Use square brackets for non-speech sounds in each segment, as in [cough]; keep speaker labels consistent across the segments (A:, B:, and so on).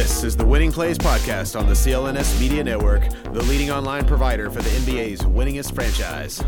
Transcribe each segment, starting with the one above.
A: This is the Winning Plays Podcast on the CLNS Media Network, the leading online provider for the NBA's winningest franchise.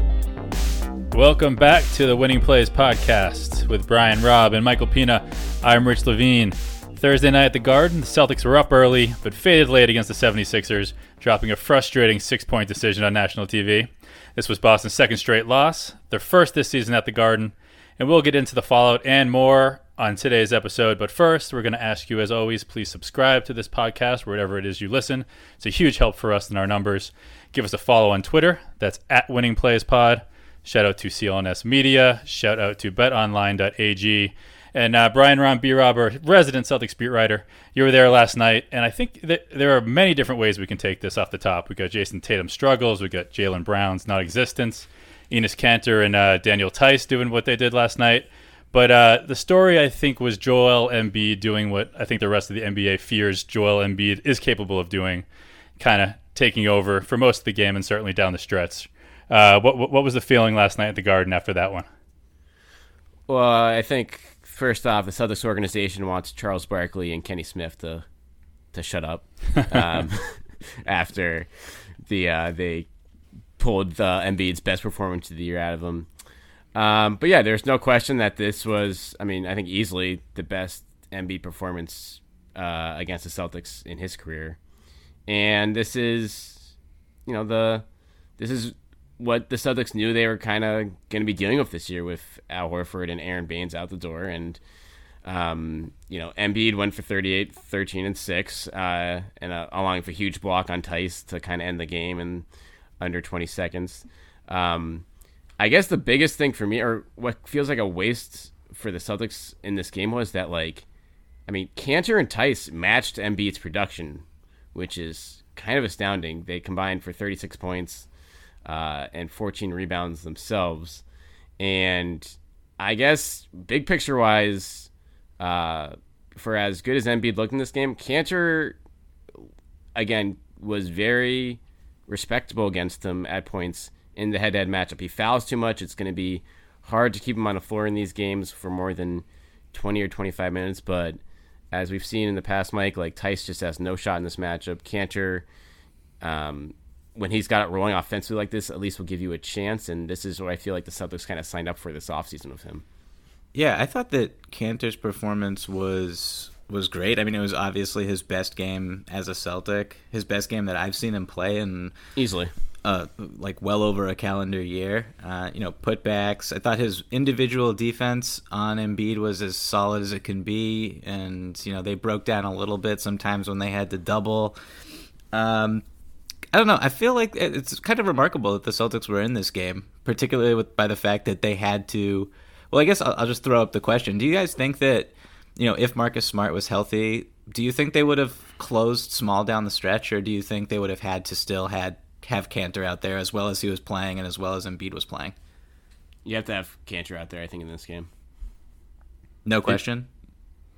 B: Welcome back to the Winning Plays Podcast with Brian Robb and Michael Pina. I'm Rich Levine. Thursday night at the Garden, the Celtics were up early, but faded late against the 76ers, dropping a frustrating six point decision on national TV. This was Boston's second straight loss, their first this season at the Garden, and we'll get into the fallout and more on today's episode. But first, we're going to ask you, as always, please subscribe to this podcast wherever it is you listen. It's a huge help for us in our numbers. Give us a follow on Twitter. That's at Winning Plays Pod. Shout out to CLNS Media. Shout out to BetOnline.ag. And uh, Brian Ron B. Robber, resident Celtics beat writer, you were there last night, and I think that there are many different ways we can take this off the top. We got Jayson Tatum struggles, we got Jaylen Brown's non-existence, Enes Kanter and uh, Daniel Theis doing what they did last night. But uh, the story, I think, was Joel Embiid doing what I think the rest of the NBA fears Joel Embiid is capable of doing, kind of taking over for most of the game and certainly down the stretch. Uh, what, what was the feeling last night at the Garden after that one?
C: Well, I think first off, the Celtics organization wants Charles Barkley and Kenny Smith to to shut up [laughs] um, [laughs] after the uh, they pulled the Embiid's best performance of the year out of him. Um, but yeah, there's no question that this was, I mean, I think easily the best Embiid performance uh, against the Celtics in his career. And this is, you know, the this is what the Celtics knew they were kind of going to be dealing with this year with Al Horford and Aron Baynes out the door. And, um, you know, Embiid went for 38, 13, and 6, uh, and uh, for a huge block on Theis to kind of end the game in under 20 seconds. Um, I guess the biggest thing for me, or what feels like a waste for the Celtics in this game, was that like, I mean, Kanter and Theis matched Embiid's production, which is kind of astounding. They combined for 36 points uh, and 14 rebounds themselves, and I guess big picture wise, uh, for as good as Embiid looked in this game, Kanter again was very respectable against them at points in the head-to-head matchup. He fouls too much. It's going to be hard to keep him on the floor in these games for more than 20 or 25 minutes. But as we've seen in the past, Mike, like Theis just has no shot in this matchup. Kanter, um, when he's got it rolling offensively like this, at least will give you a chance. And this is what I feel like the Celtics kind of signed up for this offseason with him.
D: Yeah, I thought that Kanter's performance was was great. I mean, it was obviously his best game as a Celtic, his best game that I've seen him play, and
C: easily
D: uh, like well over a calendar year. Uh, you know, putbacks. I thought his individual defense on Embiid was as solid as it can be, and you know they broke down a little bit sometimes when they had to double. Um, I don't know. I feel like it's kind of remarkable that the Celtics were in this game, particularly with by the fact that they had to. Well, I guess I'll, I'll just throw up the question: Do you guys think that you know if Marcus Smart was healthy, do you think they would have closed small down the stretch, or do you think they would have had to still had have Kanter out there as well as he was playing and as well as Embiid was playing.
C: You have to have Kanter out there, I think, in this game.
D: No question.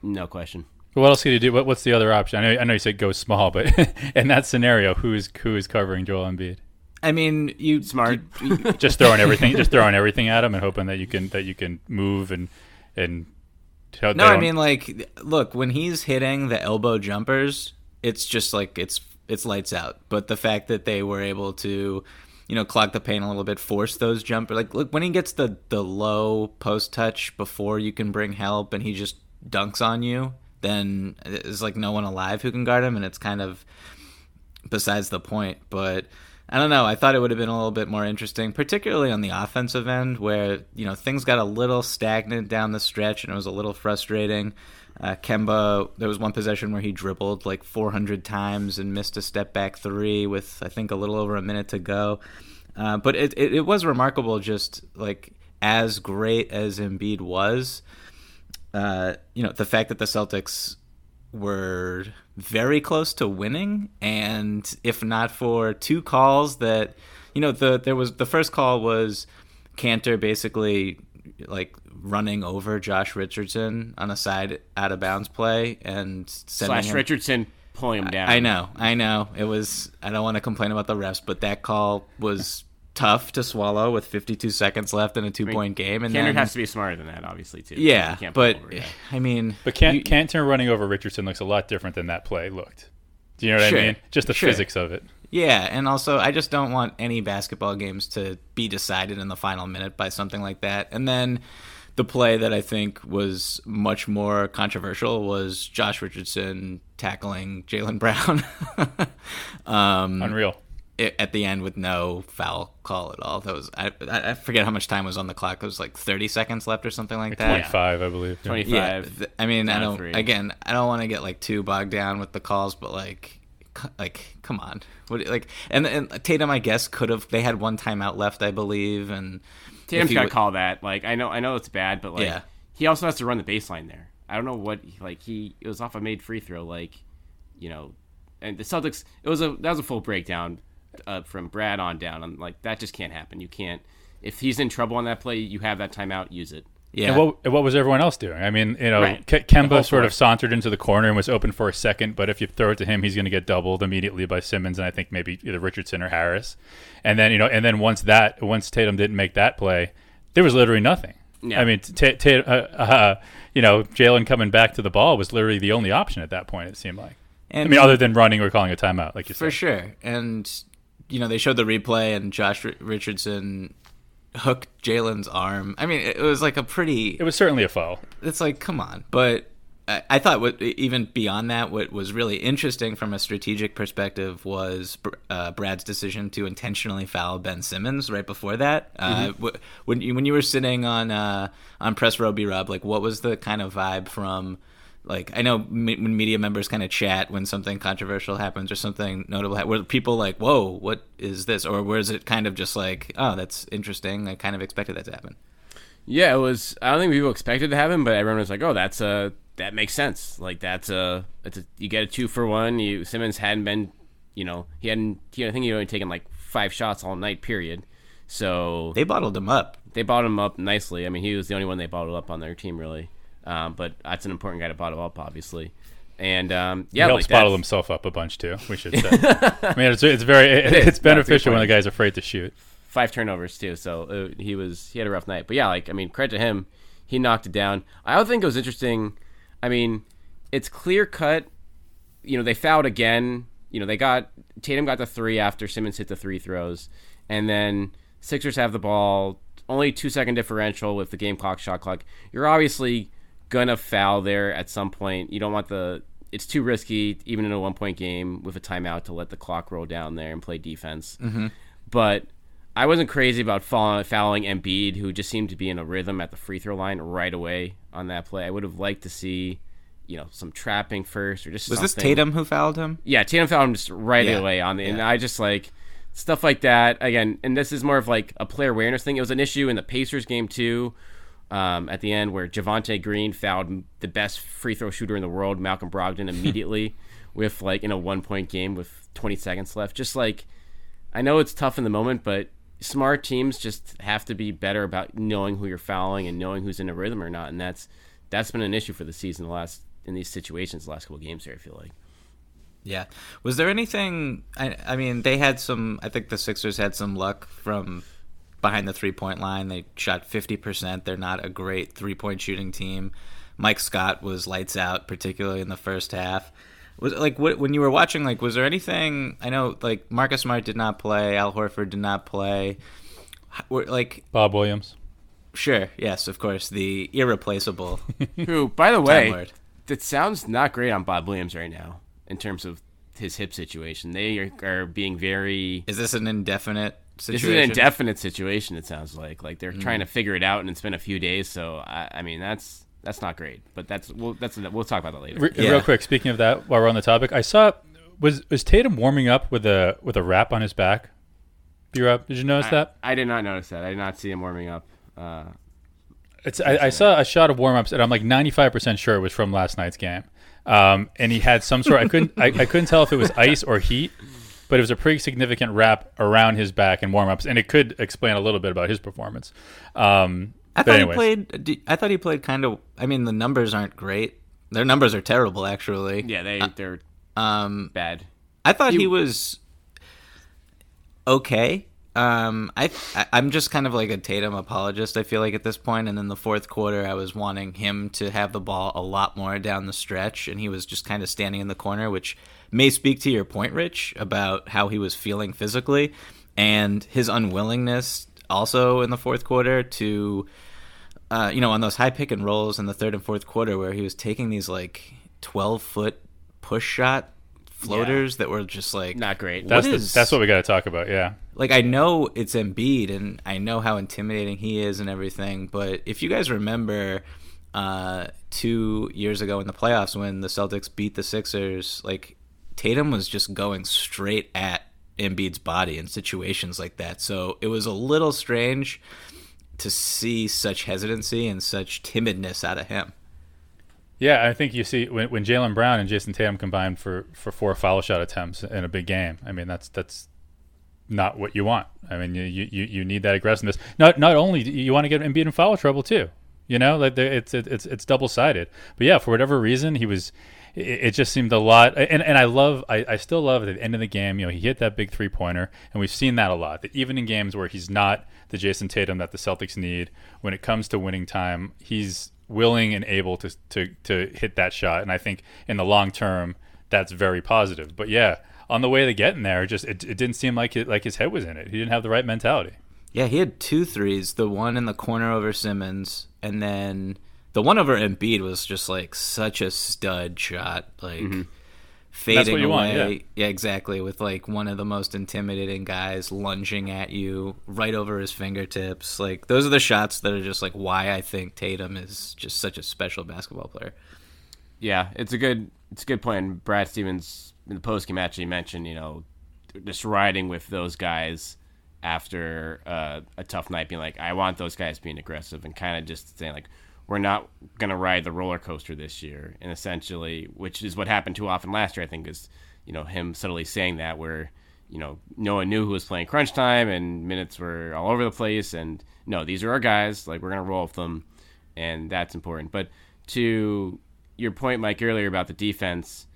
C: It, no question.
B: what else could you do? What, what's the other option? I know, I know you said go small, but [laughs] in that scenario, who is who is covering Joel Embiid?
D: I mean, you
C: smart.
B: You, [laughs] [laughs] just throwing everything, just throwing everything at him and hoping that you can that you can move and and.
D: No, I mean, like, look, when he's hitting the elbow jumpers, it's just like it's it's lights out. But the fact that they were able to, you know, clog the paint a little bit, force those jumper like look when he gets the the low post touch before you can bring help, and he just dunks on you, then it's like no one alive who can guard him, and it's kind of besides the point. But I don't know. I thought it would have been a little bit more interesting, particularly on the offensive end, where you know things got a little stagnant down the stretch, and it was a little frustrating. Uh, Kemba, there was one possession where he dribbled like 400 times and missed a step back three with I think a little over a minute to go. Uh, but it, it, it was remarkable, just like as great as Embiid was. Uh, you know, the fact that the Celtics were very close to winning, and if not for two calls that, you know, the there was the first call was Kanter basically like running over Josh Richardson on a side out of bounds play and
C: slash him, Richardson pulling him down.
D: I, I know, I know. It was. I don't want to complain about the refs, but that call was tough to swallow with 52 seconds left in a two point game. And
C: Kanter
D: then,
C: has to be smarter than that, obviously too.
D: yeah,
C: can't
D: but
C: put him over, yeah.
D: I mean,
B: But Can-
D: you-
B: Kanter running over Richardson looks a lot different than that play looked. Do you know what
D: Sure,
B: I mean? Just the
D: sure.
B: physics of it.
D: Yeah, and also I just don't want any basketball games to be decided in the final minute by something like that. And then the play that I think was much more controversial was Josh Richardson tackling Jaylen Brown [laughs] um,
B: Unreal.
D: i- at the end with no foul call at all. That was I, I I forget how much time was on the clock. It was like 30 seconds left or something like that.
B: 25, I believe.
C: 25.
D: Yeah, th- I mean, I don't. Again, I don't want to get like too bogged down with the calls, but like, like, come on, what like, and and Tatum, I guess, could have. They had one timeout left, I believe, and
C: Tatum's got to call that. Like I know, I know it's bad, but like
D: Yeah.
C: he also has to run the baseline there. I don't know what like he it was off a made free throw. Like you know, and the Celtics. It was a that was a full breakdown uh, from Brad on down. I'm like that just can't happen. You can't. If he's in trouble on that play, you have that timeout. Use it.
D: Yeah,
B: And what, what was everyone else doing? I mean, you know,
C: Right. The
B: Kemba sort of sauntered into the corner and was open for a second, but if you throw it to him, he's going to get doubled immediately by Simmons and I think maybe either Richardson or Harris. And then, you know, and then once that, once Tatum didn't make that play, there was literally nothing.
C: Yeah.
B: I mean, t- t- uh, uh, you know, Jaylen coming back to the ball was literally the only option at that point. It seemed like.
D: and
B: I mean, other than running or calling a timeout, like you said.
D: for sure. And you know, they showed the replay, and Josh Ri- Richardson hooked Jaylen's arm. I mean, it was like a pretty.
B: It was certainly a foul.
D: it's like come on but I, I thought what even beyond that what was really interesting from a strategic perspective was uh, brad's decision to intentionally foul ben simmons right before that uh, when you when you were sitting on uh, on press row b rob like what was the kind of vibe from like I know me- when media members kind of chat when something controversial happens or something notable, ha- were people like, "Whoa, what is this?" Or where is it kind of just like, "Oh, that's interesting. I kind of expected that to happen."
C: Yeah, it was. I don't think people expected it to happen, but everyone was like, "Oh, that's a that makes sense. Like that's a it's a you get a two for one. You Simmons hadn't been, you know, he hadn't. He, I think he only taken like five shots all night. Period. So
D: They bottled him up.
C: they bottled him up nicely. I mean, he was the only one they bottled up on their team, really. Um, but that's an important guy to bottle up, obviously. And um, yeah,
B: he helps
C: like
B: bottle himself up a bunch too. We should say. I mean, it's, it's very [laughs] it's beneficial when the guy's afraid to shoot.
C: five turnovers too. So uh, he was he had a rough night. But yeah, like I mean, credit to him, he knocked it down. I also think it was interesting. I mean, it's clear cut. You know, they fouled again. You know, they got Tatum got the three after Simmons hit the three throws, and then Sixers have the ball. Only two second differential with the game clock, shot clock. You're obviously gonna foul there at some point. You don't want the. It's too risky, even in a one point game with a timeout, to let the clock roll down there and play defense. Mm-hmm. But I wasn't crazy about fouling, Embiid, who just seemed to be in a rhythm at the free throw line right away on that play. I would have liked to see, you know, some trapping first or just
D: Was this. Tatum who fouled him?
C: Yeah, Tatum fouled him just right
D: Yeah.
C: away on the, and
D: Yeah.
C: I just like stuff like that again. And this is more of like a player awareness thing. It was an issue in the Pacers game too. Um, at the end, where Javonte Green fouled the best free throw shooter in the world, Malcolm Brogdon, immediately [laughs] with like in a one point game with 20 seconds left. Just like I know it's tough in the moment, but smart teams just have to be better about knowing who you're fouling and knowing who's in a rhythm or not. And that's that's been an issue for the season the last in these situations the last couple games here. I feel like.
D: Yeah. Was there anything? I, I mean, they had some. I think the Sixers had some luck from behind the three point line. They shot fifty percent. They're not a great three point shooting team. Mike Scott was lights out, particularly in the first half. Was like what, when you were watching? Like, was there anything? I know, like Marcus Smart did not play. Al Horford did not play. Were- Like,
B: Bob Williams.
D: sure, yes, of course, the irreplaceable. [laughs]
C: Who, by the way,
D: Lord.
C: that sounds not great on Bob Williams right now in terms of his hip situation. They are, are being very.
D: Is this an indefinite
C: This is an indefinite situation. It sounds like like they're trying to figure it out, and it's been a few days. So I, I mean, that's that's not great. But that's we'll that's we'll talk about that later.
B: Re-
D: Yeah.
B: Real quick, speaking of that, while we're on the topic, I saw was was Tatum warming up with a with a wrap on his back. B Rob, did you notice that?
C: I did not notice that. I did not see him warming up. Uh,
B: It's I, I saw a shot of warm ups, and I'm like 95 percent sure it was from last night's game. Um, and he had some sort. I couldn't I, I couldn't tell if it was ice or heat, but it was a pretty significant wrap around his back in warm ups, and it could explain a little bit about his performance. Um,
D: I thought
B: anyways.
D: he played. d- I thought he played kind of. I mean, the numbers aren't great. Their numbers are terrible, actually.
C: yeah, they they're
D: Um,
C: bad.
D: I thought he,
C: He-
D: was okay. um, I, I I'm just kind of like a Tatum apologist. I feel like at this point, and in the fourth quarter, I was wanting him to have the ball a lot more down the stretch, and he was just kind of standing in the corner, which may speak to your point, Rich, about how he was feeling physically and his unwillingness also in the fourth quarter to, uh, you know, on those high pick and rolls in the third and fourth quarter where he was taking these like 12 foot push shot floaters yeah. that were just like
C: not great.
B: That's the, that's what we got to talk about. Yeah.
D: Like I know it's Embiid and I know how intimidating he is and everything, but if you guys remember uh, two years ago in the playoffs when the Celtics beat the Sixers, like Tatum was just going straight at Embiid's body in situations like that. So it was a little strange to see such hesitancy and such timidness out of him.
B: Yeah, I think you see when, when Jaylen Brown and Jayson Tatum combined for, for four foul shot attempts in a big game. I mean, that's that's not what you want. I mean, you you, you need that aggressiveness. Not not only do you want to get Embiid in foul trouble too. You know, like it's it's it's double sided. But yeah, for whatever reason, he was it, it just seemed a lot. And, and I love, I, I still love at the end of the game, you know, he hit that big three pointer, and we've seen that a lot. That even in games where he's not the Jayson Tatum that the Celtics need, when it comes to winning time, he's willing and able to, to, to hit that shot. And I think in the long term, that's very positive. But yeah, on the way to getting there, just it, it didn't seem like it, like his head was in it. He didn't have the right mentality.
D: Yeah, he had two threes. The one in the corner over Simmons, and then the one over Embiid was just like such a stud shot, like mm-hmm. fading away. Want, yeah. yeah. exactly. With like one of the most intimidating guys lunging at you right over his fingertips. Like those are the shots that are just like why I think Tatum is just such a special basketball player.
C: Yeah, it's a good it's a good point. Brad Stevens in the post game actually mentioned you know just riding with those guys after uh, a tough night, being like, I want those guys being aggressive and kind of just saying like we're not going to ride the roller coaster this year. And essentially, which is what happened too often last year, I think, is, you know, him subtly saying that where, you know, no one knew who was playing crunch time and minutes were all over the place. And no, these are our guys. Like, we're going to roll with them. And that's important. But to your point, Mike, earlier about the defense,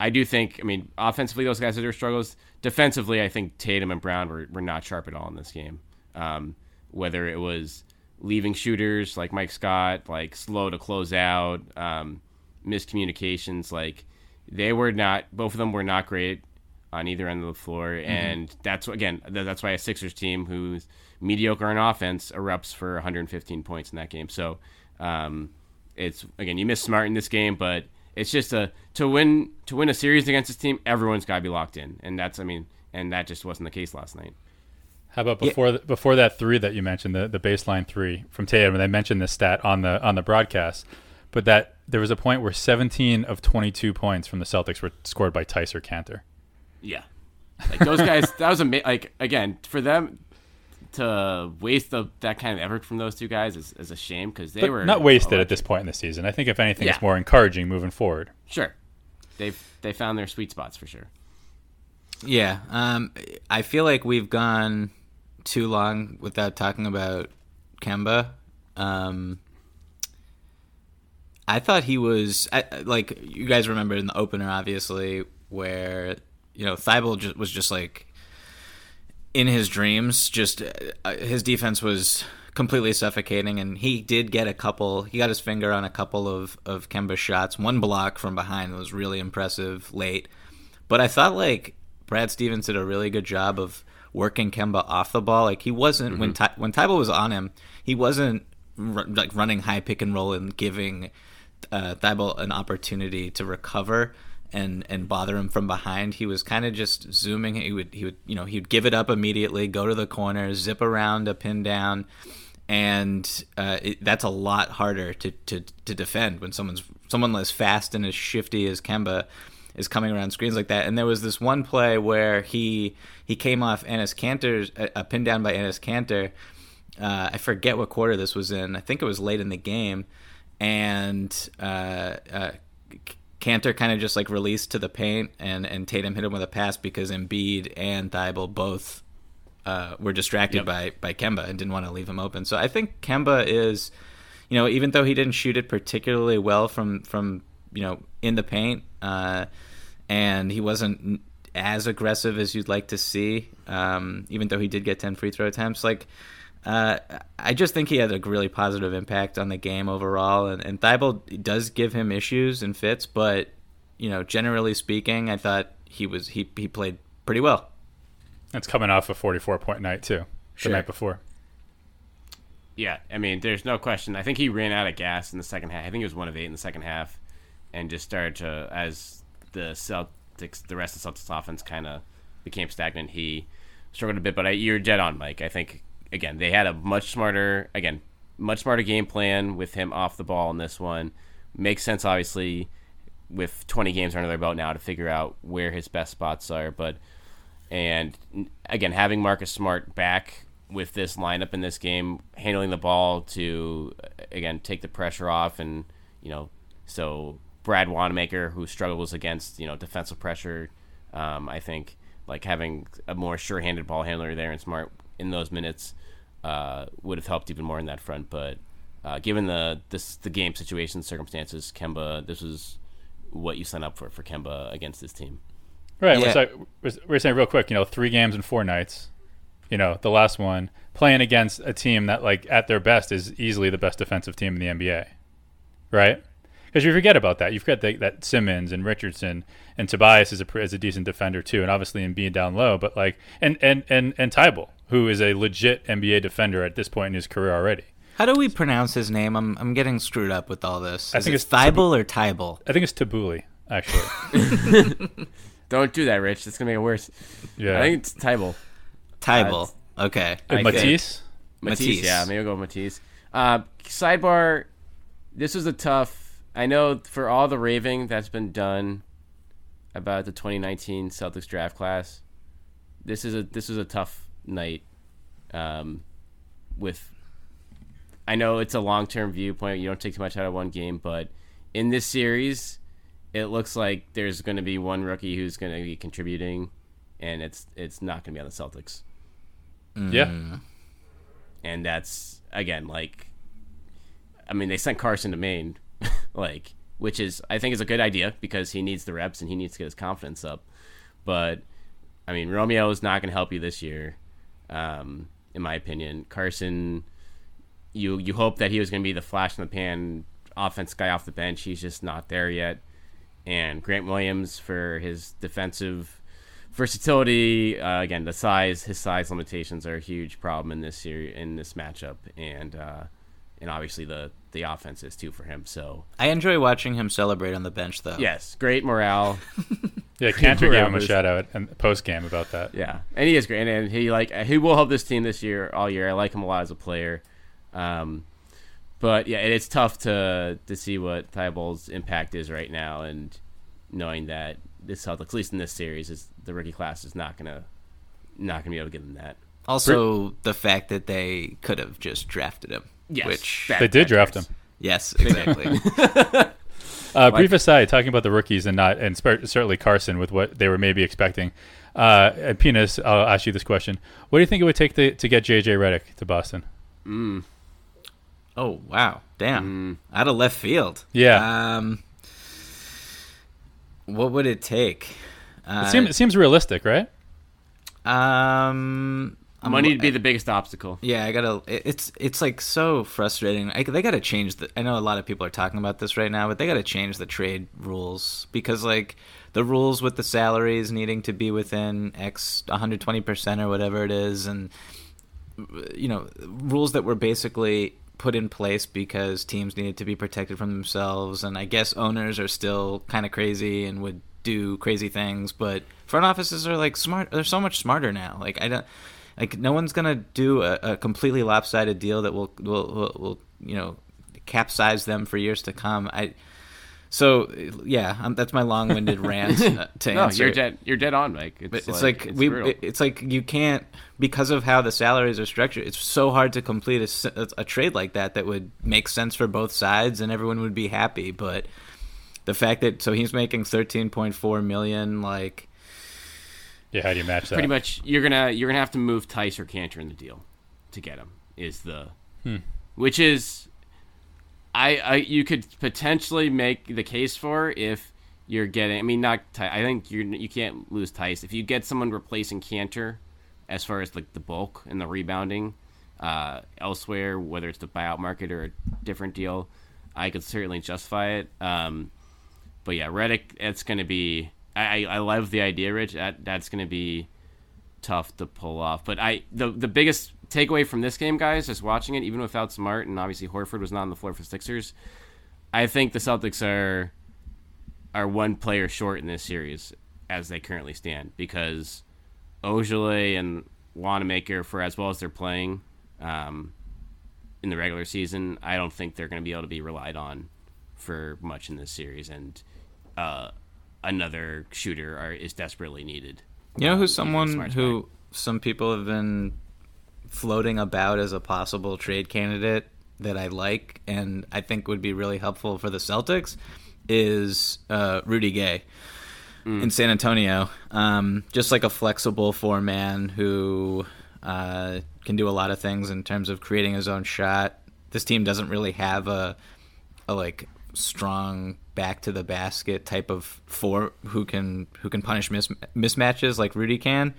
C: I do think, I mean, offensively, those guys had their struggles. Defensively, I think Tatum and Brown were, were not sharp at all in this game. Um, whether it was leaving shooters like Mike Scott, like slow to close out, um, miscommunications. Like they were not, both of them were not great on either end of the floor, mm-hmm. and that's again that's why a Sixers team who's mediocre on offense erupts for 115 points in that game. So um, it's again you miss Smart in this game, but it's just a to win to win a series against this team, everyone's got to be locked in, and that's I mean, and that just wasn't the case last night.
B: How about before yeah. before that three that you mentioned, the, the baseline three from Tatum, and they mentioned this stat on the on the broadcast, but that there was a point where 17 of 22 points from the Celtics were scored by Theis or Kanter.
C: Yeah, like those guys. that was ama- like again for them to waste the, that kind of effort from those two guys is, is a shame because they
B: but
C: were
B: not wasted electric. at this point in the season. I think if anything, yeah. it's more encouraging moving forward.
C: Sure, they've they found their sweet spots for sure.
D: Yeah, um, I feel like we've gone too long without talking about Kemba. Um, I thought he was I, like you guys remember in the opener, obviously, where you know Thybulle just, was just like in his dreams. Just uh, his defense was completely suffocating, and he did get a couple. He got his finger on a couple of of Kemba shots. One block from behind was really impressive late, but I thought like Brad Stevens did a really good job of working Kemba off the ball. Like he wasn't mm-hmm. when Ty- when Thybulle was on him, he wasn't r- like running high pick and roll and giving uh, Thybulle an opportunity to recover and and bother him from behind. He was kind of just zooming. He would he would you know he'd give it up immediately, go to the corner, zip around a pin down, and uh, it, that's a lot harder to, to to defend when someone's someone as fast and as shifty as Kemba is coming around screens like that. And there was this one play where he he came off Enes Kanter's a, a pin down by Enes Kanter. Uh, I forget what quarter this was in. I think it was late in the game, and uh, uh, Kanter kind of just like released to the paint, and and Tatum hit him with a pass because Embiid and Thybulle both uh, were distracted yep. by by Kemba and didn't want to leave him open. So I think Kemba is, you know, even though he didn't shoot it particularly well from from you know in the paint, uh, and he wasn't as aggressive as you'd like to see, um, even though he did get 10 free throw attempts. Like, uh, I just think he had a really positive impact on the game overall. And, and Thybulle does give him issues and fits, but, you know, generally speaking, I thought he was he, he played pretty well.
B: It's coming off a 44 point night, too, the night before.
C: Yeah, I mean, there's no question. I think he ran out of gas in the second half. I think he was one of eight in the second half, and just started to as the Celtics, the rest of Celtics offense kind of became stagnant. He struggled a bit, but I, you're dead on, Mike. I think again they had a much smarter, again, much smarter game plan with him off the ball in this one. Makes sense, obviously, with 20 games under their belt now to figure out where his best spots are. But and again, having Marcus Smart back with this lineup in this game, handling the ball to again take the pressure off, and you know, so Brad Wanamaker who struggles against you know defensive pressure, um, I think like having a more sure-handed ball handler there and Smart in those minutes uh, would have helped even more in that front. But uh, given the this the game situation circumstances, Kemba, this was what you signed up for for Kemba against this team.
B: Right. Yeah. We're, we're saying real quick, you know, three games in four nights you know, the last one, playing against a team that, like, at their best is easily the best defensive team in the NBA, right? Because you forget about that. You forget that, that Simmons and Richardson and Tobias is a, is a decent defender too, and obviously Embiid down low, but like, and and and and Thybulle, who is a legit NBA defender at this point in his career already.
D: How do we pronounce his name? I'm I'm getting screwed up with all this. Is I think it it's Thybulle or Tybal.
B: I think it's Tabuli, actually. [laughs] [laughs]
C: Don't do that, Rich. It's gonna make it worse. Yeah, I think it's Tybal.
D: Tybal. Uh, okay.
B: Uh, Matisse?
C: Matisse. Yeah, maybe I'll go Matisse. Uh, sidebar. This was a tough. I know for all the raving that's been done about the 2019 Celtics draft class, this is a this was a tough night. Um, with, I know it's a long term viewpoint. You don't take too much out of one game, but in this series, it looks like there's going to be one rookie who's going to be contributing, and it's it's not going to be on the Celtics.
B: Mm. Yeah.
C: And that's again like I mean they sent Carsen to Maine [laughs] like which is I think is a good idea because he needs the reps and he needs to get his confidence up. But I mean Romeo is not going to help you this year um, in my opinion. Carsen you you hope that he was going to be the flash in the pan offense guy off the bench. He's just not there yet. And Grant Williams for his defensive versatility uh, again the size his size limitations are a huge problem in this series in this matchup and uh, and obviously the the offense is too for him so.
D: I enjoy watching him celebrate on the bench though.
C: Yes great morale. [laughs]
B: Yeah Kanter gave him a shout out and post game about that.
C: Yeah and he is great and, and, he like he will help this team this year all year. I like him a lot as a player. Um, but yeah it's tough to to see what Thybulle's impact is right now and knowing that this Celtics, at least in this series, is the rookie class is not gonna not gonna be able to give them that.
D: Also, the fact that they could have just drafted him.
C: Yes,
D: which
B: they did draft him.
D: Yes, exactly. [laughs]
B: uh, brief aside, talking about the rookies and not, and certainly Carsen with what they were maybe expecting. Uh, and Pina, I'll ask you this question: What do you think it would take to, to get JJ Redick to Boston?
C: Mm.
D: Oh wow, damn! Mm. Out of left field.
B: Yeah.
D: Um, what would it take?
B: Uh, it, seems, it seems realistic, right?
D: Um,
C: money would be the biggest obstacle.
D: Yeah, I gotta. It's it's like so frustrating. I, they gotta change the. I know a lot of people are talking about this right now, but they gotta change the trade rules because like the rules with the salaries needing to be within X 120 percent or whatever it is, and you know rules that were basically put in place because teams needed to be protected from themselves, and I guess owners are still kind of crazy and would do crazy things, but front offices are like smart. They're so much smarter now. Like I don't, like no one's gonna do a, a completely lopsided deal that will, will will will you know capsize them for years to come. I so yeah, um, that's my long-winded [laughs] rant uh, to
C: no,
D: answer.
C: You're dead. You're dead on, Mike.
D: It's, but it's like, like it's we. Brutal. It's like you can't because of how the salaries are structured. It's so hard to complete a, a trade like that that would make sense for both sides and everyone would be happy. But the fact that so he's making 13.4 million, like.
B: Yeah, how do you match that?
C: Pretty much, you're gonna you're gonna have to move Theis or Kanter in the deal to get him. Is the
B: hmm.
C: which is I, I you could potentially make the case for if you're getting. I mean, not. I think you you can't lose Theis if you get someone replacing Kanter, as far as like the bulk and the rebounding uh, elsewhere, whether it's the buyout market or a different deal. I could certainly justify it. Um, but yeah, Redick, it's going to be. I, I love the idea, Rich. That that's going to be tough to pull off. But I the the biggest takeaway from this game, guys, just watching it, even without Smart and obviously Horford was not on the floor for Sixers. I think the Celtics are are one player short in this series as they currently stand because Ojeleye and Wanamaker, for as well as they're playing um, in the regular season, I don't think they're going to be able to be relied on for much in this series, and uh, another shooter are, is desperately needed.
D: You know who's someone who some people have been floating about as a possible trade candidate that I like and I think would be really helpful for the Celtics is uh, Rudy Gay mm. in San Antonio. Um, just like a flexible four man who uh, can do a lot of things in terms of creating his own shot. This team doesn't really have a, a like strong back to the basket type of four who can who can punish mis- mismatches like Rudy can.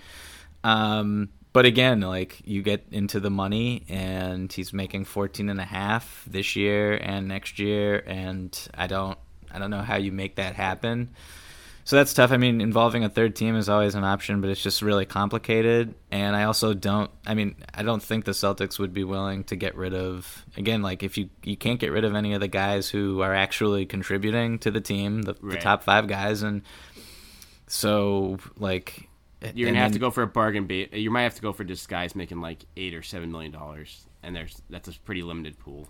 D: Um, but again, like you get into the money and he's making 14 and a half this year and next year and I don't I don't know how you make that happen. So that's tough. I mean, involving a third team is always an option, but it's just really complicated. And I also don't. I mean, I don't think the Celtics would be willing to get rid of. Again, like if you you can't get rid of any of the guys who are actually contributing to the team, the, right. the top five guys, and so like
C: you're gonna have to go for a bargain bait. You might have to go for just guys making like eight or seven million dollars, and there's that's a pretty limited pool.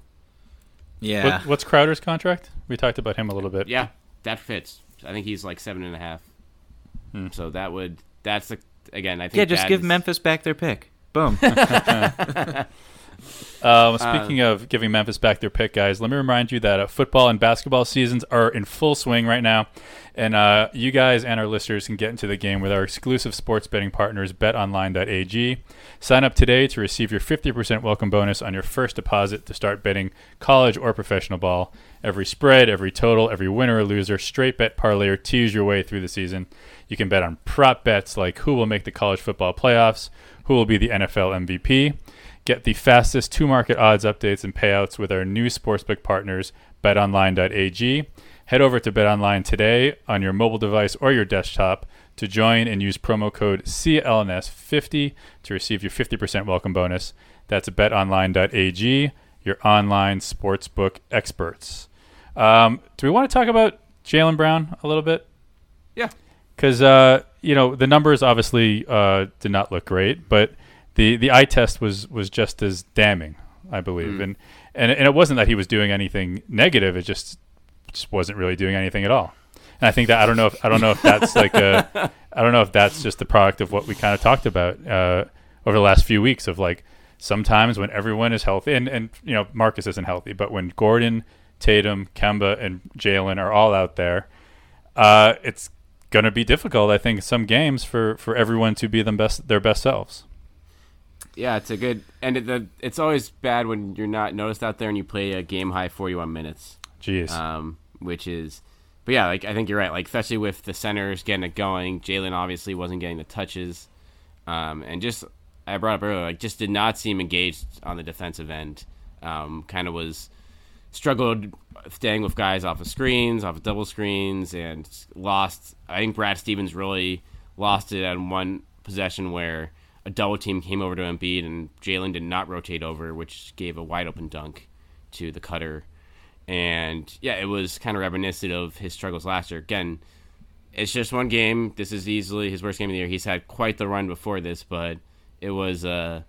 D: Yeah.
B: What, what's Crowder's contract? We talked about him a little bit.
C: Yeah, that fits. I think he's like seven and a half. Hmm. So that would that's the again. I think
D: yeah. Just give is... Memphis back their pick. Boom. [laughs] [laughs]
B: Uh, speaking uh, of giving Memphis back their pick, guys, let me remind you that uh, football and basketball seasons are in full swing right now, and uh, you guys and our listeners can get into the game with our exclusive sports betting partners, BetOnline.ag. Sign up today to receive your 50% welcome bonus on your first deposit to start betting college or professional ball. Every spread, every total, every winner or loser, straight bet parlay or tease your way through the season. You can bet on prop bets like who will make the college football playoffs, who will be the NFL MVP Get the fastest two market odds updates and payouts with our new sportsbook partners, betonline.ag. Head over to betonline today on your mobile device or your desktop to join and use promo code CLNS50 to receive your 50% welcome bonus. That's betonline.ag, your online sportsbook experts. Um, do we want to talk about Jaylen Brown a little bit?
C: Yeah.
B: Because, uh, you know, the numbers obviously uh, did not look great, but – the the eye test was was just as damning, I believe, mm. and and and it wasn't that he was doing anything negative. It just just wasn't really doing anything at all. And I think that I don't know if I don't know if that's like a I don't know if that's just the product of what we kind of talked about uh, over the last few weeks of like sometimes when everyone is healthy and and you know Marcus isn't healthy, but when Gordon, Tatum, Kemba, and Jaylen are all out there, uh, it's gonna be difficult. I think some games for for everyone to be them best their best selves
C: yeah, it's a good and it, the, it's always bad when you're not noticed out there and you play a game high 41 minutes.
B: Jeez.
C: Um, which is, but yeah, like I think you're right. Like especially with the centers getting it going, Jaylen obviously wasn't getting the touches, um, and just I brought up earlier, like just did not seem engaged on the defensive end. Um, kind of was struggled staying with guys off of screens, off of double screens, and lost. I think Brad Stevens really lost it on one possession where a double team came over to Embiid, and Jaylen did not rotate over, which gave a wide open dunk to the cutter. And yeah, it was kind of reminiscent of his struggles last year. Again, it's just one game. This is easily his worst game of the year. He's had quite the run before this, but it was uh,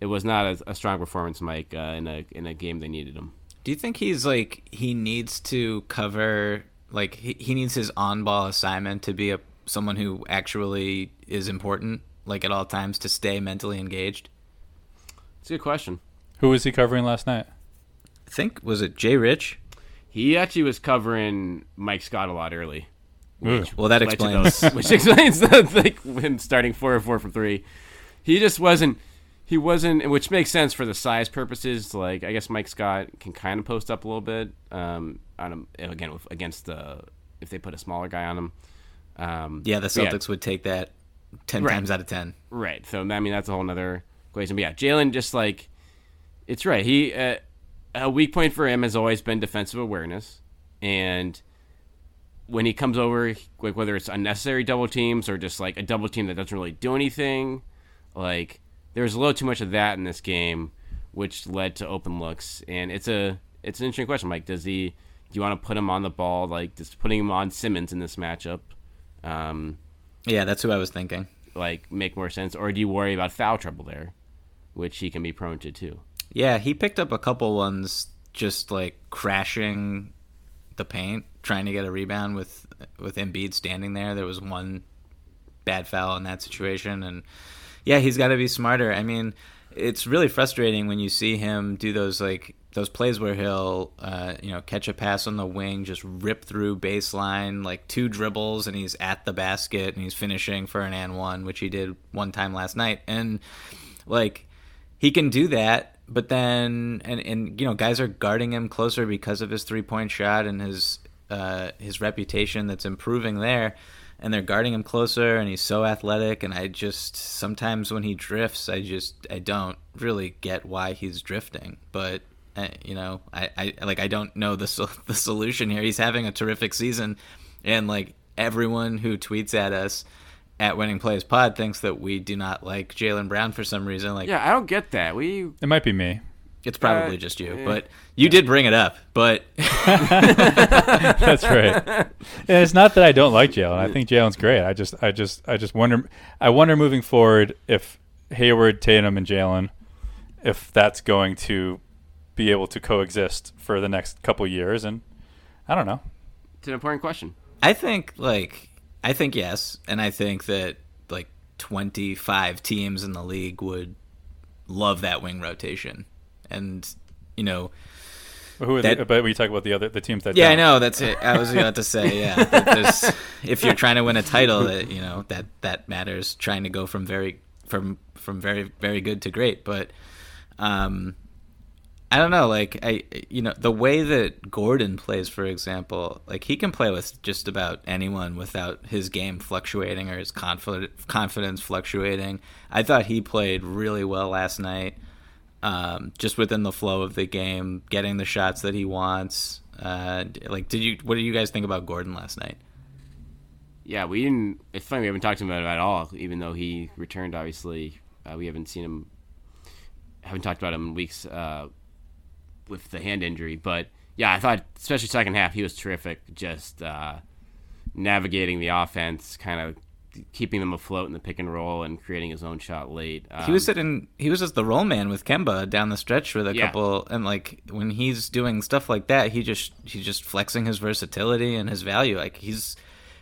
C: it was not a, a strong performance, Mike, uh, in a in a game they needed him.
D: Do you think he's like he needs to cover like he, he needs his on ball assignment to be a someone who actually is important? Like at all times to stay mentally engaged?
C: It's a good question.
B: Who was he covering last night?
D: I think was it Jay Rich?
C: He actually was covering Mike Scott a lot early.
D: Which, well, that explains.
C: Those, [laughs] which explains the, like him starting four or four from three. He just wasn't. He wasn't, which makes sense for the size purposes. Like I guess Mike Scott can kind of post up a little bit. Um, on a, again with, against the if they put a smaller guy on him. Um,
D: yeah, the
C: but yeah,
D: Celtics would take that ten
C: Right.
D: times out of ten.
C: Right. So I mean that's a whole nother equation. But yeah, Jaylen just like it's right. He uh, a weak point for him has always been defensive awareness, and when he comes over, like whether it's unnecessary double teams or just like a double team that doesn't really do anything, like there's a little too much of that in this game, which led to open looks. And it's a it's an interesting question. Like, does he? Do you want to put him on the ball? Like, just putting him on Simmons in this matchup? Um,
D: Yeah, that's who I was thinking.
C: like make more sense, or do you worry about foul trouble there, which he can be prone to too?
D: Yeah, he picked up a couple ones just like crashing the paint, trying to get a rebound with with Embiid standing there. There was one bad foul in that situation, and yeah, he's got to be smarter. I mean, it's really frustrating when you see him do those like those plays where he'll uh, you know catch a pass on the wing, just rip through baseline like two dribbles, and he's at the basket and he's finishing for an and one, which he did one time last night, and like he can do that but then and and you know guys are guarding him closer because of his three point shot and his uh his reputation that's improving there and they're guarding him closer and he's so athletic and I just sometimes when he drifts I just I don't really get why he's drifting. But uh, you know I, I like I don't know the sol- [laughs] the solution here he's having a terrific season and like everyone who tweets at us at Winning Plays Pod thinks that we do not like Jaylen Brown for some reason. Like,
C: Yeah, I don't get that. We
B: It might be me.
D: it's probably
C: Uh,
D: just you, but you did bring it up. But [laughs] [laughs]
B: That's right. and it's not that I don't like Jaylen. I think Jaylen's great. I just, I just, I just wonder. I wonder moving forward if Hayward, Tatum, and Jaylen, if that's going to be able to coexist for the next couple years. And I don't know.
C: it's an important question.
D: I think like I think yes, and I think that like 25 teams in the league would love that wing rotation. And you know,
B: Who are
D: That-
B: the, but we talk about the other the teams that
D: yeah, I
B: don't.
D: know that's it. I was about to say, yeah, if you're trying to win a title, that you know that that matters. Trying to go from very from from very very good to great, but um, I don't know. Like I, you know, the way that Gordon plays, for example, like he can play with just about anyone without his game fluctuating or his confident confidence fluctuating. I thought he played really well last night, um, just within the flow of the game, getting the shots that he wants. Uh, like, did you? What do you guys think about Gordon last night?
C: Yeah, we didn't. It's funny we haven't talked about him at all, even though he returned. Obviously, uh, we haven't seen him. Haven't talked about him in weeks uh, with the hand injury, but yeah, I thought especially second half he was terrific. Just uh, navigating the offense, kind of keeping them afloat in the pick and roll, and creating his own shot late. Um,
D: He was sitting. He was just the roll man with Kemba down the stretch with a
C: Yeah.
D: couple, and like when he's doing stuff like that, he just he's just flexing his versatility and his value. Like he's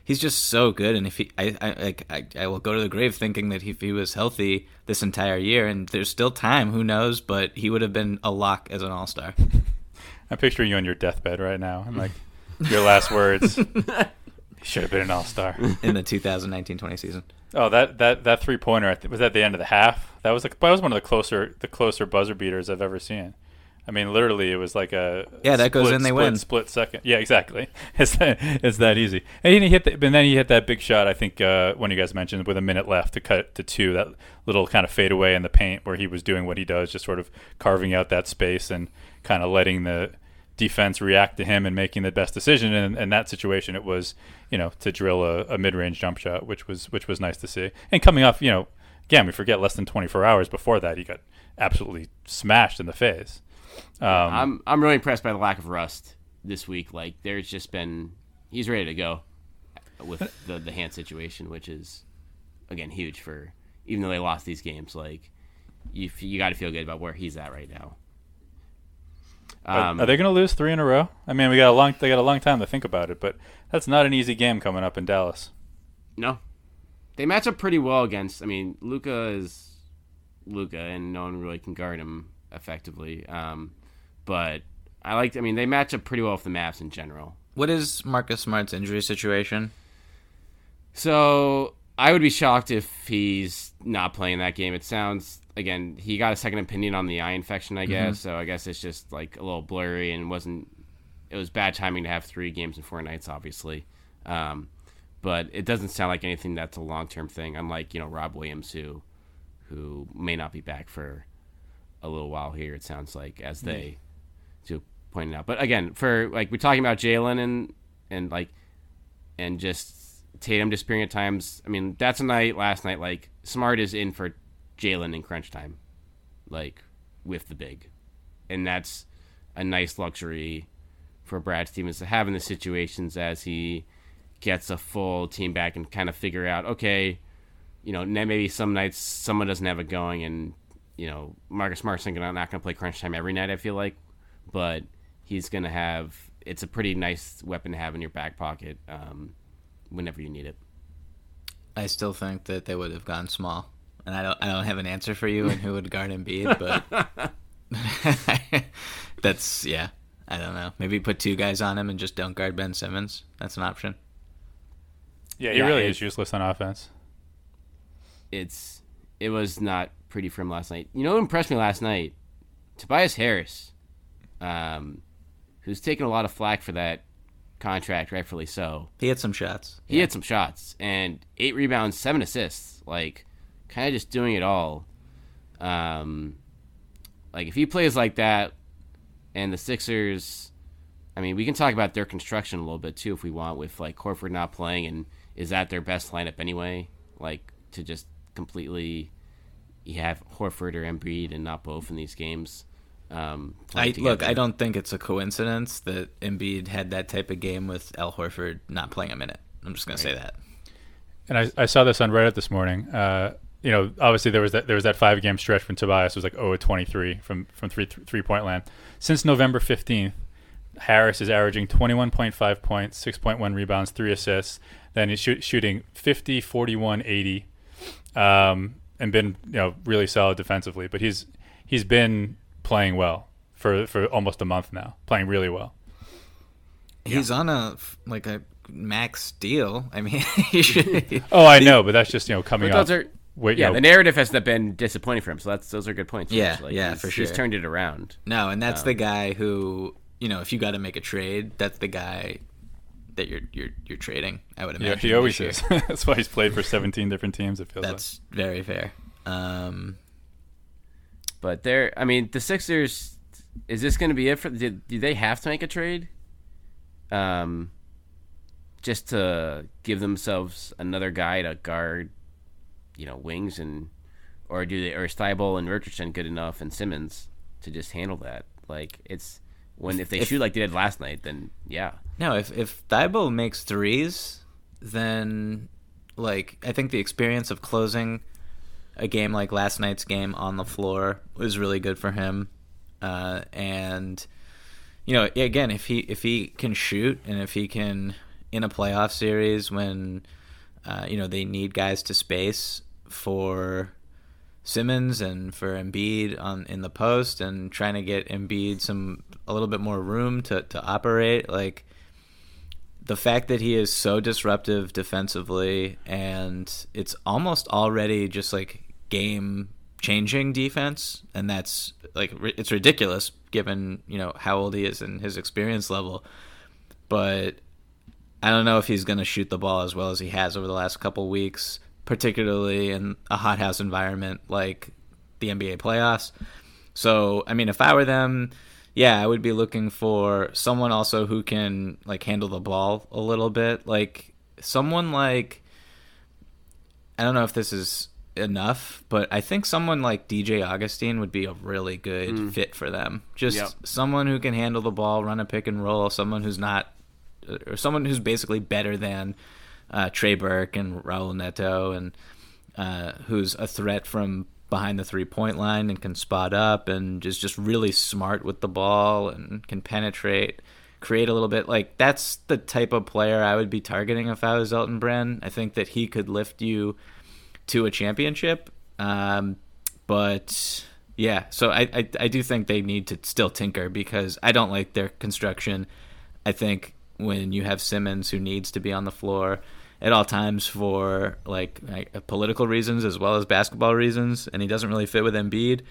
D: he's just so good. And if he, I, I like, I, I will go to the grave thinking that if he was healthy this entire year, and there's still time, who knows? But he would have been a lock as an all star. [laughs]
B: I'm picturing you on your deathbed right now, and like your last words. [laughs] Should have been an all star. [laughs]
D: in the 2019-20 season.
B: Oh, that that that three pointer was at the end of the half. That was like that was one of the closer the closer buzzer beaters I've ever seen. I mean, literally, it was like a
D: Yeah, that goes
B: split-
D: in, they
B: split,
D: win.
B: Split second. Yeah, exactly. [laughs] It's that it's that easy. And he hit, the, and then he hit that big shot. I think uh, one of you guys mentioned with a minute left to cut to two. That little kind of fade away in the paint where he was doing what he does, just sort of carving out that space and kind of letting the defense react to him and making the best decision. And in that situation, it was you know to drill a, a mid range jump shot, which was which was nice to see. And coming off, you know, again, we forget less than 24 hours before that, he got absolutely smashed in the face. Um,
C: I'm I'm really impressed by the lack of rust this week. Like there's just been he's ready to go with the the hand situation, which is again huge for even though they lost these games. Like you you got to feel good about where he's at right now.
B: Are-
C: Um,
B: are they going to lose three in a row? I mean, we got a long they got a long time to think about it, but that's not an easy game coming up in Dallas.
C: no, they match up pretty well against. I mean, Luka is Luka, and no one really can guard him effectively. Um, but I like. I mean, they match up pretty well with the Mavs in general.
D: What is Marcus Smart's injury situation?
C: So I would be shocked if he's not playing that game. It sounds again he got a second opinion on the eye infection, I guess. So I guess it's just like a little blurry and wasn't. It was bad timing to have three games in four nights, obviously. Um, but it doesn't sound like anything that's a long term thing. Unlike you know Rob Williams, who who may not be back for a little while here. It sounds like as mm. they to pointed out. But again, for like we're talking about Jaylen and and like and just Tatum disappearing at times. I mean, that's a night last night. Like Smart is in for Jaylen in crunch time, like with the big, and that's a nice luxury for Brad Stevens to have in the situations as he gets a full team back and kind of figure out okay, you know, maybe some nights someone doesn't have it going and you know Marcus Smart's not going to play crunch time every night. I feel like, but he's going to have it's a pretty nice weapon to have in your back pocket um, whenever you need it.
D: I still think that they would have gone small, and I don't I don't have an answer for you and who would guard Embiid, but [laughs] that's yeah. I don't know. Maybe put two guys on him and just don't guard Ben Simmons. That's an option.
B: Yeah, he yeah, really is useless on offense.
C: It's it was not pretty for him last night. You know what impressed me last night? Tobias Harris, um, who's taken a lot of flack for that contract, rightfully so.
D: He had some shots.
C: He yeah. had some shots and eight rebounds, seven assists. Like, kind of just doing it all. Um, like if he plays like that, and the Sixers, I mean, we can talk about their construction a little bit too if we want, with like Horford not playing, and is that their best lineup anyway? Like to just completely you have Horford or Embiid and not both in these games. Um,
D: I look. I don't think it's a coincidence that Embiid had that type of game with Al Horford not playing a minute. I'm just going right. to say that.
B: And I, I saw this on Reddit this morning. Uh, you know, obviously there was that there was that five game stretch when Tobias was like 0 23 from from three three point land. Since November 15th, Harris is averaging 21.5 points, 6.1 rebounds, three assists. Then he's shoot, shooting 50, 41, 80, um, and been you know really solid defensively. But he's he's been playing well for for almost a month now, playing really well.
D: He's yeah. on a like a max deal. I mean, [laughs] [laughs]
B: oh, I know, but that's just you know coming up.
C: Wait, yeah, know, the narrative has been disappointing for him. So that's those are good points.
D: Yeah, yeah,
C: he's,
D: for sure.
C: He's turned it around.
D: No, and that's um, the guy who you know, if you got to make a trade, that's the guy that you're you're you're trading. I would imagine.
B: Yeah, he always is. [laughs] that's why he's played for 17 different teams. It feels
D: that's like. very fair. Um,
C: but they're, I mean, the Sixers. Is this going to be it for? Did, do they have to make a trade? Um, just to give themselves another guy to guard, you know, wings and, or do they? Or is Thybulle and Richardson good enough and Simmons to just handle that? Like it's when if they if, shoot like they did last night, then yeah.
D: No, if if Thybulle makes threes, then like I think the experience of closing a game like last night's game on the floor was really good for him. Uh, and you know, again, if he if he can shoot and if he can in a playoff series when uh, you know they need guys to space for Simmons and for Embiid on in the post and trying to get Embiid some a little bit more room to to operate like the fact that he is so disruptive defensively and it's almost already just like game changing defense, and that's like it's ridiculous given you know how old he is and his experience level. But I don't know if he's going to shoot the ball as well as he has over the last couple weeks, particularly in a hothouse environment like the NBA playoffs. So, I mean, if I were them, yeah, I would be looking for someone also who can like handle the ball a little bit, like someone like I don't know if this is enough, but I think someone like DJ Augustin would be a really good mm. fit for them. Just yep. someone who can handle the ball, run a pick and roll, someone who's not, or someone who's basically better than uh, Trey Burke and Raul Neto, and uh, who's a threat from behind the three point line and can spot up and is just really smart with the ball and can penetrate. Create a little bit like that's the type of player I would be targeting if I was Elton Brand. I think that he could lift you to a championship. Um, but yeah, so I, I, I do think they need to still tinker because I don't like their construction. I think when you have Simmons who needs to be on the floor at all times for like, like political reasons as well as basketball reasons, and he doesn't really fit with Embiid.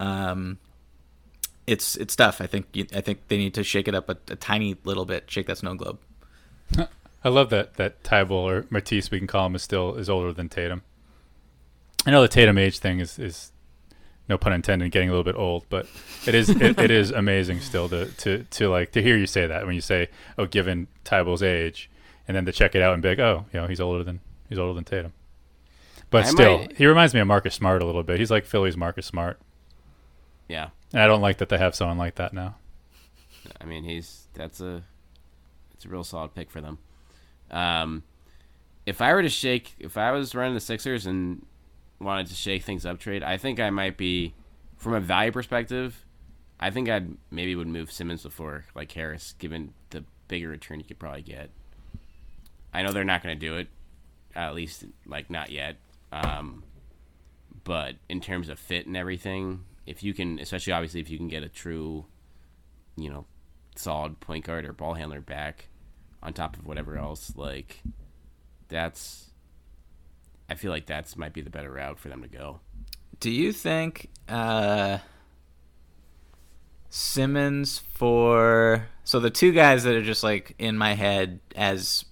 D: Um, it's it's tough. I think I think they need to shake it up a, a tiny little bit. Shake that snow globe. [laughs]
B: I love that that Thybulle or Matisse, we can call him, is still is older than Tatum. I know the Tatum age thing is is no pun intended, getting a little bit old, but it is it, it is [laughs] amazing still to, to to like to hear you say that when you say, oh, given Thybulle's age, and then to check it out and be like, oh, you know, he's older than he's older than Tatum. But I still, might, he reminds me of Marcus Smart a little bit. He's like Philly's Marcus Smart.
C: Yeah,
B: and I don't like that they have someone like that now.
C: I mean, he's that's a it's a real solid pick for them. Um, if I were to shake, if I was running the Sixers and wanted to shake things up trade, I think I might be, from a value perspective, I think I'd maybe would move Simmons before like Harris, given the bigger return you could probably get. I know they're not going to do it, at least like not yet. Um, but in terms of fit and everything, if you can, especially obviously if you can get a true, you know, solid point guard or ball handler back on top of whatever else, like that's I feel like that's might be the better route for them to go.
D: Do you think uh, Simmons for so the two guys that are just like in my head as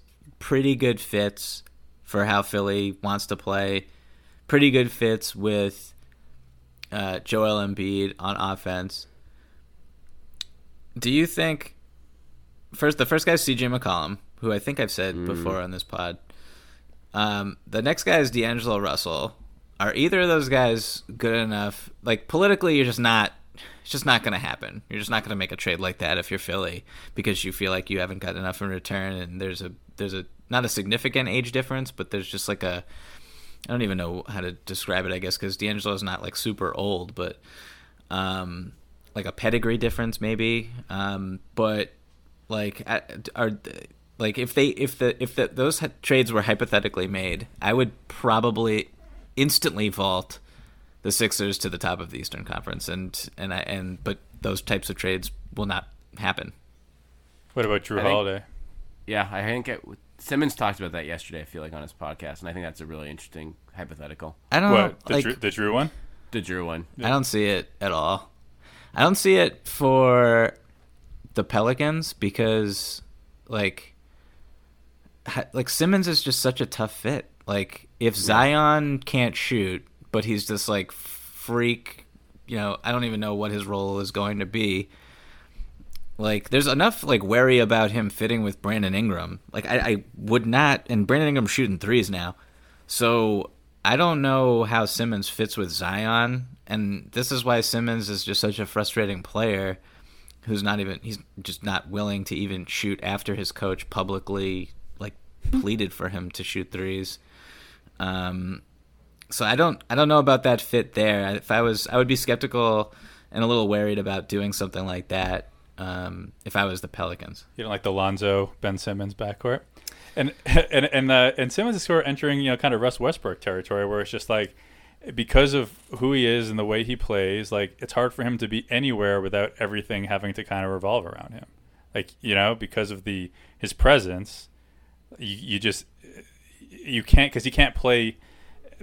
D: pretty good fits for how Philly wants to play, pretty good fits with uh, Joel Embiid on offense. Do you think first the first guy is CJ McCollum, who I think I've said mm. before on this pod. Um, the next guy is D'Angelo Russell. Are either of those guys good enough? Like politically, you're just not. It's just not going to happen. You're just not going to make a trade like that if you're Philly because you feel like you haven't got enough in return, and there's a there's a not a significant age difference, but there's just like a I don't even know how to describe it. I guess because D'Angelo is not like super old, but um, like a pedigree difference maybe. Um, but like are like if they if the if the, those trades were hypothetically made, I would probably instantly vault the Sixers to the top of the Eastern Conference, and and I and but those types of trades will not happen.
B: What about Jrue Holiday?
C: yeah, I think it, Simmons talked about that yesterday. I feel like on his podcast, and I think that's a really interesting hypothetical.
D: I don't what,
B: the, like, Jrue, the Jrue one.
C: The Jrue one.
D: I don't see it at all. I don't see it for the Pelicans because like like Simmons is just such a tough fit. Like if Zion can't shoot, but he's just like freak, you know, I don't even know what his role is going to be. Like there's enough like worry about him fitting with Brandon Ingram. Like I, I would not, and Brandon Ingram shooting threes now, so I don't know how Simmons fits with Zion, and this is why Simmons is just such a frustrating player who's not even he's just not willing to even shoot after his coach publicly like pleaded for him to shoot threes. Um, so I don't I don't know about that fit there. If I was I would be skeptical and a little worried about doing something like that um, if I was the Pelicans.
B: You don't like the Lonzo Ben Simmons backcourt, and [laughs] and and uh, and Simmons is sort of entering you know kind of Russ Westbrook territory where it's just like because of who he is and the way he plays, like it's hard for him to be anywhere without everything having to kind of revolve around him. Like you know because of the his presence you, you just you can't because he can't play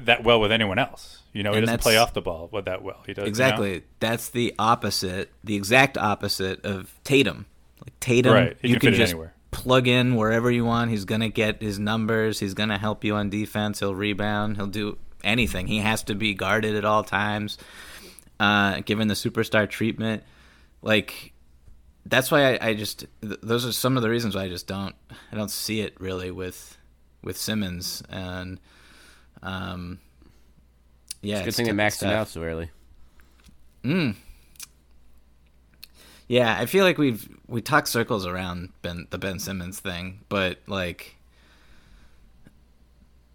B: that well with anyone else. You know, he doesn't play off the ball that well. He does
D: exactly.
B: You know?
D: That's the opposite, the exact opposite of Tatum. Like Tatum,
B: right.
D: you
B: can,
D: can just
B: anywhere.
D: plug in wherever you want. He's gonna get his numbers. He's gonna help you on defense. He'll rebound. He'll do anything. He has to be guarded at all times. Uh, given the superstar treatment, like that's why I, I just th- those are some of the reasons why I just don't I don't see it really with with Simmons and um yeah
C: it's a good thing they maxed him out so early.
D: Mm. Yeah, I feel like we've we talk circles around Ben the Ben Simmons thing, but like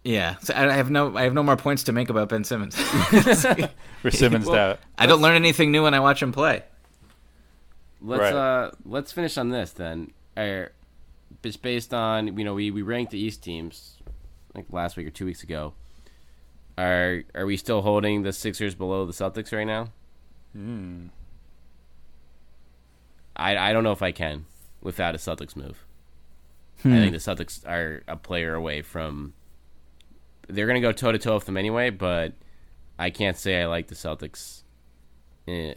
D: yeah, so I have no I have no more points to make about Ben Simmons. [laughs] [laughs]
B: We're Simmons well, out.
D: I don't learn anything new when I watch him play.
C: Let's right. uh let's finish on this then. Are, just based on you know we we ranked the East teams like last week or two weeks ago. Are are we still holding the Sixers below the Celtics right now?
B: Hmm.
C: I I don't know if I can without a Celtics move. Hmm. I think the Celtics are a player away from. They're gonna go toe to toe with them anyway, but I can't say I like the Celtics eh,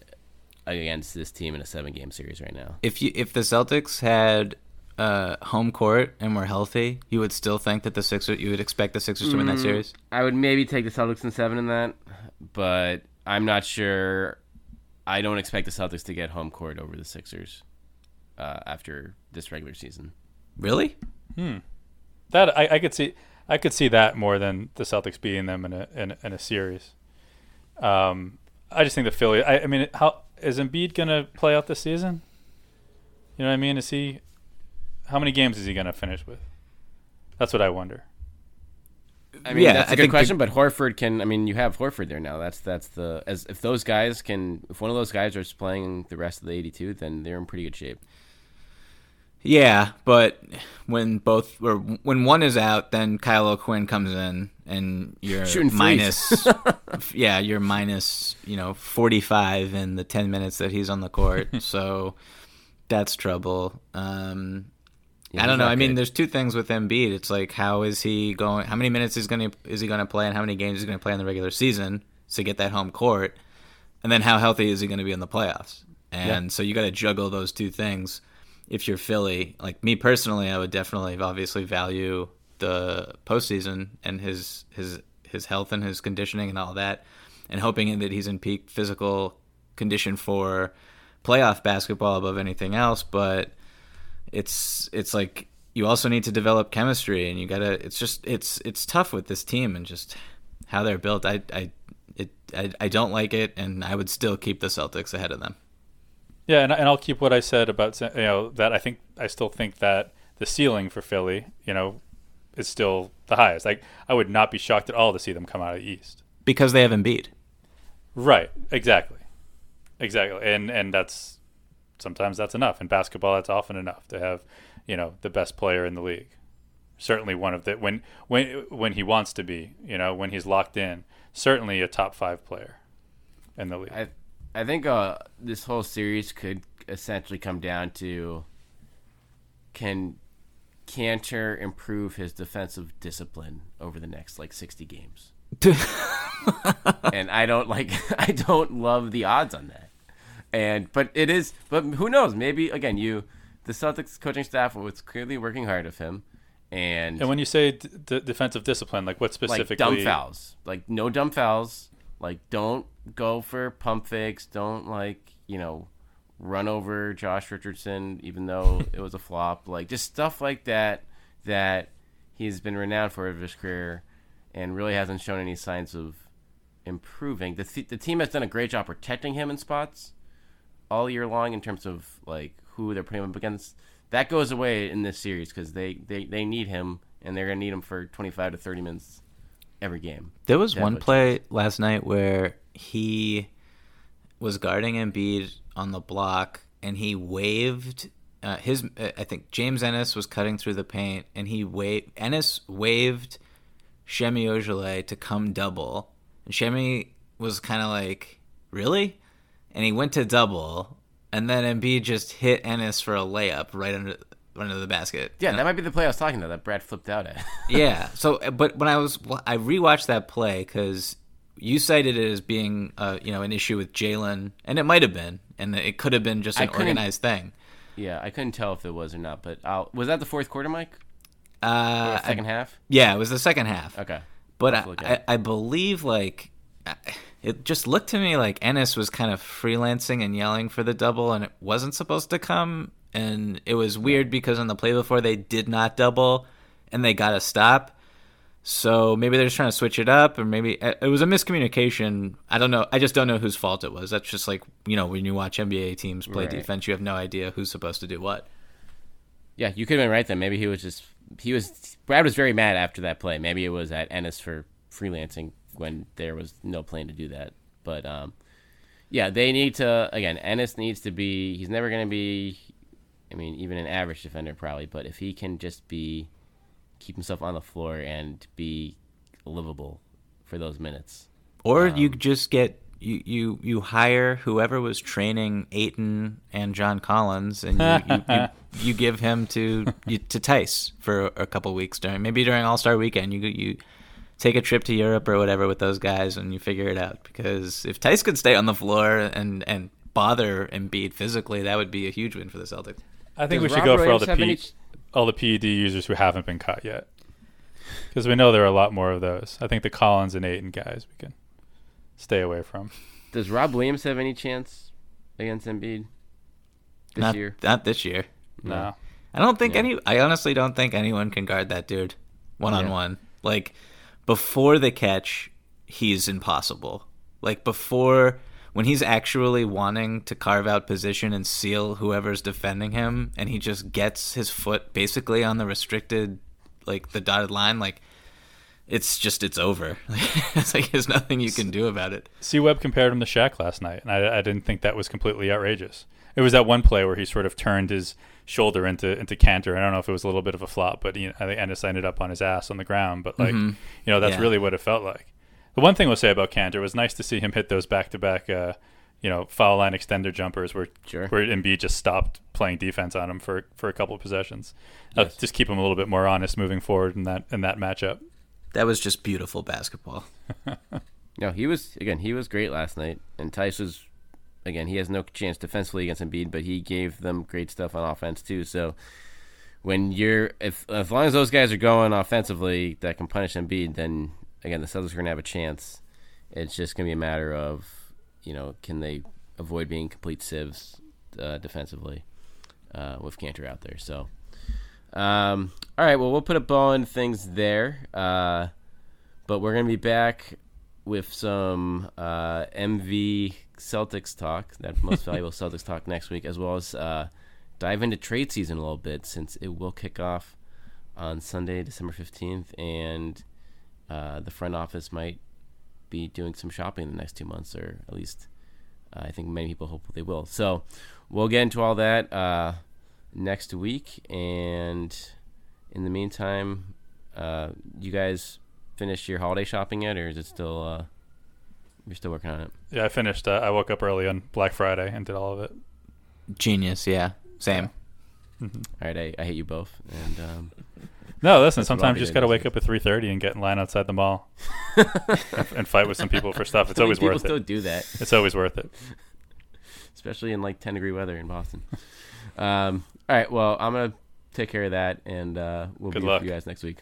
C: against this team in a seven game series right now.
D: If you if the Celtics had uh, home court and were healthy, you would still think that the Sixers, you would expect the Sixers to win that
C: Mm,
D: series.
C: I would maybe take the Celtics in seven in that, but I'm not sure. I don't expect the Celtics to get home court over the Sixers uh, after this regular season.
D: Really? Hmm.
B: That I, I could see. I could see that more than the Celtics beating them in a in, a- in a series. Um, I just think the Philly. I, I mean, how is Embiid gonna play out this season? You know what I mean? Is he? How many games is he gonna finish with? That's what I wonder.
C: I mean,
D: Yeah,
C: that's a
D: I
C: good
D: think the-
C: question. but Horford can. I mean, you have Horford there now. That's that's the as if those guys can. If one of those guys is playing the rest of the 82, then they're in pretty good shape.
D: Yeah, but when both or when one is out, then Kyle O'Quinn comes in, and you're
C: Shooting threes.
D: minus. [laughs] yeah, you're minus. You know, forty five in the ten minutes that he's on the court. [laughs] so that's trouble. Um,
C: Yeah,
D: I don't know. I mean,
C: good.
D: there's two things with Embiid. It's like how is he going? How many minutes is going to is he going to play, and how many games is he going to play in the regular season to get that home court, and then how healthy is he going to be in the playoffs? And so you got to juggle those two things. If you're Philly, like me personally, I would definitely obviously value the postseason and his his his health and his conditioning and all that, and hoping that he's in peak physical condition for playoff basketball above anything else. But it's it's like you also need to develop chemistry and you gotta it's just it's it's tough with this team and just how they're built i i it i, I don't like it and i would still keep the celtics ahead of them
B: Yeah, and, and I'll keep what I said about you know that I think I still think that the ceiling for Philly, you know, is still the highest. Like I would not be shocked at all to see them come out of the East.
D: because they have Embiid.
B: Right. Exactly. Exactly. And and that's sometimes that's enough. In basketball, that's often enough to have you know the best player in the league. Certainly one of the when when when he wants to be. You know when he's locked in. Certainly a top five player in the league.
C: I I think uh, this whole series could essentially come down to can Kanter improve his defensive discipline over the next like 60 games? [laughs] and I don't like [laughs] I don't love the odds on that. And but it is but who knows? Maybe again you the Celtics coaching staff was clearly working hard of him and,
B: and when you say d- defensive discipline, like what
C: like
B: specifically?
C: dumb fouls. Like no dumb fouls. Like don't go for pump fakes. Don't like, you know, run over Josh Richardson even though [laughs] it was a flop. Like just stuff like that that he's been renowned for of his career and really hasn't shown any signs of improving. The th- the team has done a great job protecting him in spots all year long in terms of like who they're putting him up against. That goes away in this series because they, they, they need him and they're gonna need him for twenty five to thirty minutes every game.
D: There was one play last night where he was guarding Embiid on the block, and he waved. Uh, his, uh, I think James Ennis was cutting through the paint, and he waved. Enes waved Semi Ojeleye to come double, and Semi was kind of like, "Really?" And he went to double, and then Embiid just hit Ennis for a layup right under under the basket.
C: Yeah, that might be the play I was talking about that Brad flipped out at. [laughs]
D: yeah. So, but when I was, I rewatched that play because you cited it as being, uh, you know, an issue with Jalen, and it might have been, and it could have been just an organized thing.
C: yeah, I couldn't tell if it was or not, but I'll, was that the fourth quarter, Mike?
D: Uh,
C: second half?
D: yeah, it was the second half.
C: Okay.
D: But I, I. I believe like I- it just looked to me like Enes was kind of freelancing and yelling for the double, and it wasn't supposed to come. And it was weird because on the play before they did not double, and they got a stop. So maybe they're just trying to switch it up, or maybe uh, it was a miscommunication. I don't know. I just don't know whose fault it was. That's just like you know when you watch NBA teams play
C: Right.
D: defense, you have no idea who's supposed to do what.
C: Yeah, you could have been right then. Maybe he was just he was Brad was very mad after that play. Maybe it was at Enes for freelancing when there was no plan to do that. But um, yeah, they need to again. Enes needs to be. He's never going to be. I mean, even an average defender probably. But if he can just be keep himself on the floor and be livable for those minutes.
D: Or you just get you, you you hire whoever was training Ayton and John Collins, and you you, you, [laughs] you give him to you, to Theis for a couple weeks during maybe during All Star Weekend. You you take a trip to Europe or whatever with those guys, and you figure it out. Because if Theis could stay on the floor and and bother Embiid physically, that would be a huge win for the Celtics.
B: I think
C: Does
B: we should
C: Rob
B: go for all the
C: have any
B: all the PED users who haven't been caught yet, because we know there are a lot more of those. I think the Collins and Ayton guys we can stay away from.
C: Does Rob Williams have any chance against Embiid this
D: not,
C: year?
D: Not this year.
B: No.
D: I don't think
C: Yeah.
D: any. I honestly don't think anyone can guard that dude one on one. Like before the catch, he's impossible. Like before, when he's actually wanting to carve out position and seal whoever's defending him, and he just gets his foot basically on the restricted, like the dotted line, like it's just it's over. [laughs] it's like there's nothing you can do about it.
B: C Webb compared him to Shaq last night, and I, I didn't think that was completely outrageous. It was that one play where he sort of turned his shoulder into into Kanter. I don't know if it was a little bit of a flop, but he, I think Ennis ended up on his ass on the ground. But like, you know, that's
D: Yeah.
B: really what it felt like. The one thing we'll say about Kanter was nice to see him hit those back to back, you know, foul line extender jumpers where
C: Sure.
B: where Embiid just stopped playing defense on him for for a couple of possessions. Uh,
C: Yes.
B: just keep him a little bit more honest moving forward in that in that matchup.
D: That was just beautiful basketball. [laughs]
C: No, he was again. He was great last night, and Theis was again. He has no chance defensively against Embiid, but he gave them great stuff on offense too. So when you're if as long as those guys are going offensively that can punish Embiid, then again the Celtics are going to have a chance. It's just going to be a matter of you know can they avoid being complete sieves uh, defensively uh, with Kanter out there. So. Um, all right, well, we'll put a bow on things there. Uh, but we're going to be back with some uh, MV Celtics talk, that most valuable [laughs] Celtics talk next week, as well as uh, dive into trade season a little bit since it will kick off on Sunday, December 15th, and uh, the front office might be doing some shopping in the next two months, or at least uh, I think many people hope they will. So we'll get into all that uh, next week, and in the meantime, uh, you guys finished your holiday shopping yet, or is it still uh, you're still working on it?
B: Yeah, I finished. Uh, I woke up early on Black Friday and did all of it.
D: Genius, yeah. Same.
C: All right, I, I hate you both, and um,
B: No, listen.
C: That's what I'll
B: Sometimes you just got to wake up at three thirty and get in line outside the mall and, [laughs] and fight with some people for stuff. It's
C: I mean,
B: always
C: people
B: worth
C: still
B: it.
C: do that,
B: It's always worth it.
C: especially in like ten degree weather in Boston. um, all right, well, I'm gonna take care of that, and uh, we'll
B: Good
C: be
B: luck.
C: with you guys next week.